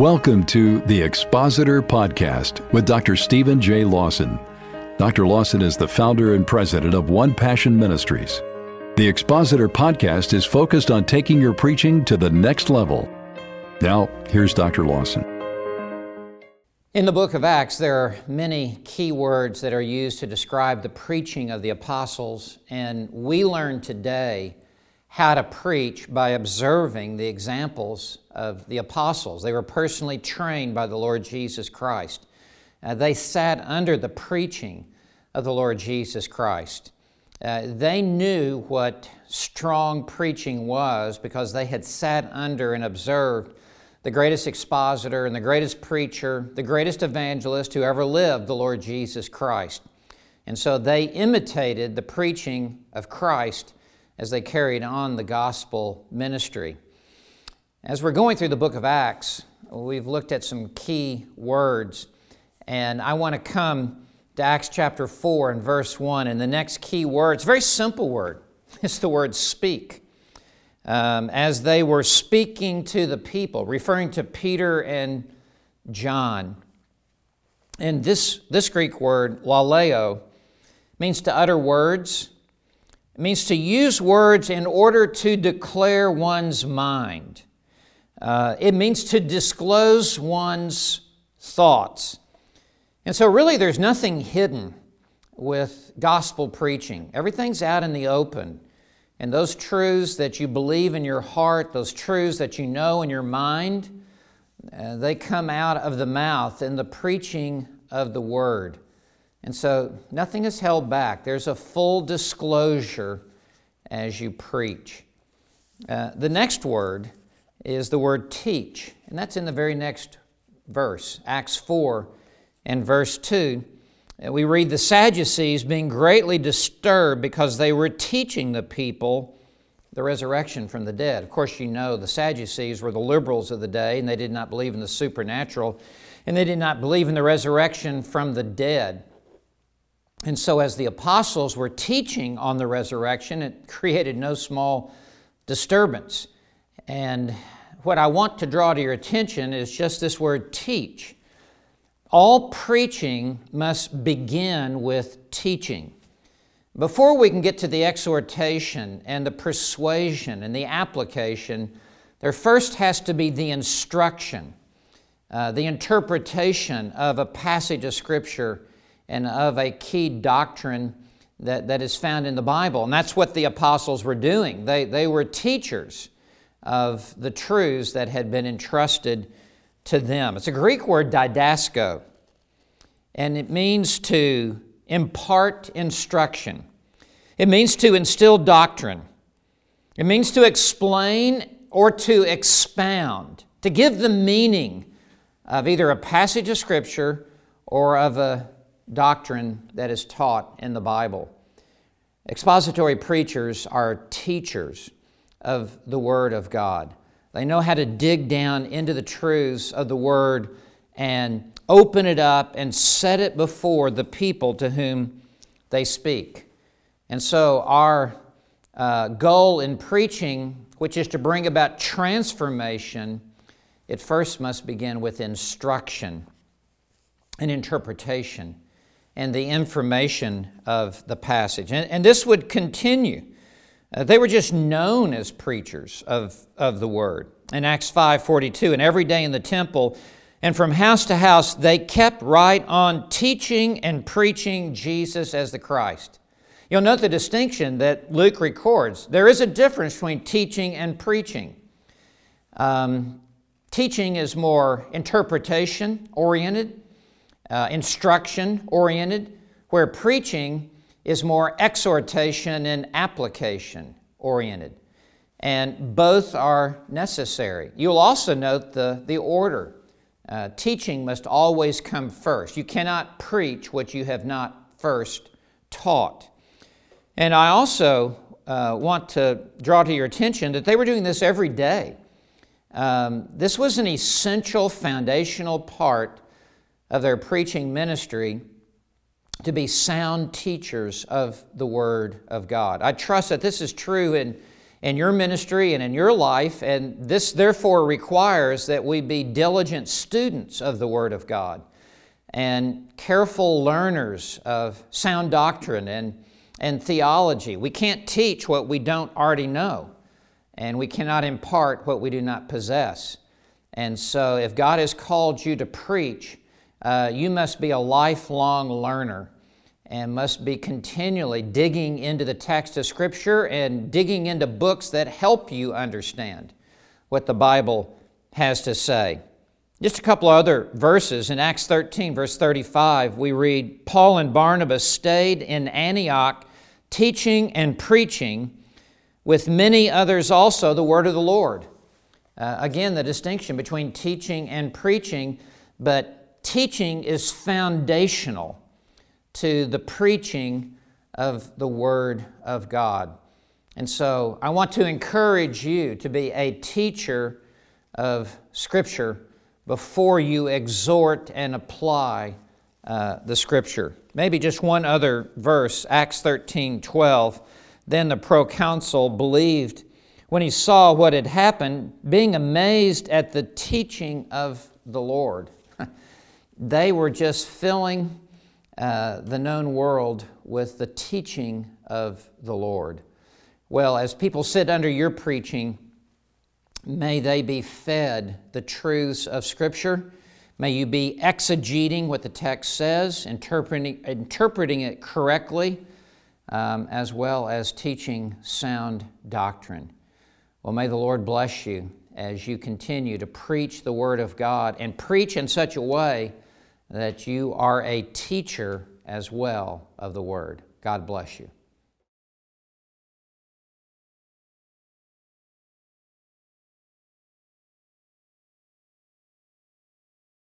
Welcome to the Expositor Podcast with Dr. Stephen J. Lawson. Dr. Lawson is the founder and president of One Passion Ministries. The Expositor Podcast is focused on taking your preaching to the next level. Now, here's Dr. Lawson. In the book of Acts, there are many key words that are used to describe the preaching of the apostles, and we learn today how to preach by observing the examples of the apostles. They were personally trained by the Lord Jesus Christ. Uh, they sat under the preaching of the Lord Jesus Christ. Uh, they knew what strong preaching was because they had sat under and observed the greatest expositor and the greatest preacher, the greatest evangelist who ever lived, the Lord Jesus Christ. And so they imitated the preaching of Christ as they carried on the gospel ministry. As we're going through the book of Acts, we've looked at some key words, and I want to come to Acts chapter 4 and verse 1. And the next key word, it's a very simple word, it's the word speak. Um, as they were speaking to the people, referring to Peter and John. And this, this Greek word, laleo, means to utter words, means to use words in order to declare one's mind. Uh, it means to disclose one's thoughts. And so, really, there's nothing hidden with gospel preaching. Everything's out in the open. And those truths that you believe in your heart, those truths that you know in your mind, uh, they come out of the mouth in the preaching of the Word. And so nothing is held back. There's a full disclosure as you preach. Uh, the next word is the word teach, and that's in the very next verse, Acts 4 and verse 2. Uh, we read the Sadducees being greatly disturbed because they were teaching the people the resurrection from the dead. Of course, you know the Sadducees were the liberals of the day, and they did not believe in the supernatural, and they did not believe in the resurrection from the dead. And so, as the apostles were teaching on the resurrection, it created no small disturbance. And what I want to draw to your attention is just this word teach. All preaching must begin with teaching. Before we can get to the exhortation and the persuasion and the application, there first has to be the instruction, uh, the interpretation of a passage of Scripture and of a key doctrine that, that is found in the Bible. And that's what the apostles were doing. They, they were teachers of the truths that had been entrusted to them. It's a Greek word, didasko, and it means to impart instruction. It means to instill doctrine. It means to explain or to expound, to give the meaning of either a passage of Scripture or of a doctrine that is taught in the Bible. Expository preachers are teachers of the Word of God. They know how to dig down into the truths of the Word and open it up and set it before the people to whom they speak. And so, our uh, goal in preaching, which is to bring about transformation, it first must begin with instruction and interpretation and the information of the passage. And, and this would continue. Uh, they were just known as preachers of, of the word. In Acts 5:42, and every day in the temple and from house to house they kept right on teaching and preaching Jesus as the Christ. You'll note the distinction that Luke records. There is a difference between teaching and preaching. Um, teaching is more interpretation oriented, uh, instruction oriented, where preaching is more exhortation and application oriented. And both are necessary. You'll also note the, the order. Uh, teaching must always come first. You cannot preach what you have not first taught. And I also uh, want to draw to your attention that they were doing this every day. Um, this was an essential foundational part of their preaching ministry to be sound teachers of the Word of God. I trust that this is true in, in your ministry and in your life, and this therefore requires that we be diligent students of the Word of God and careful learners of sound doctrine and, and theology. We can't teach what we don't already know, and we cannot impart what we do not possess. And so, if God has called you to preach, uh, you must be a lifelong learner and must be continually digging into the text of Scripture and digging into books that help you understand what the Bible has to say. Just a couple other verses. In Acts 13, verse 35, we read Paul and Barnabas stayed in Antioch teaching and preaching with many others also the word of the Lord. Uh, again, the distinction between teaching and preaching, but teaching is foundational to the preaching of the Word of God. And so I want to encourage you to be a teacher of Scripture before you exhort and apply uh, the Scripture. Maybe just one other verse, Acts 13 12. Then the proconsul believed when he saw what had happened, being amazed at the teaching of the Lord. They were just filling uh, the known world with the teaching of the Lord. Well, as people sit under your preaching, may they be fed the truths of Scripture. May you be exegeting what the text says, interpreting, interpreting it correctly, um, as well as teaching sound doctrine. Well, may the Lord bless you as you continue to preach the Word of God and preach in such a way that you are a teacher as well of the Word. God bless you.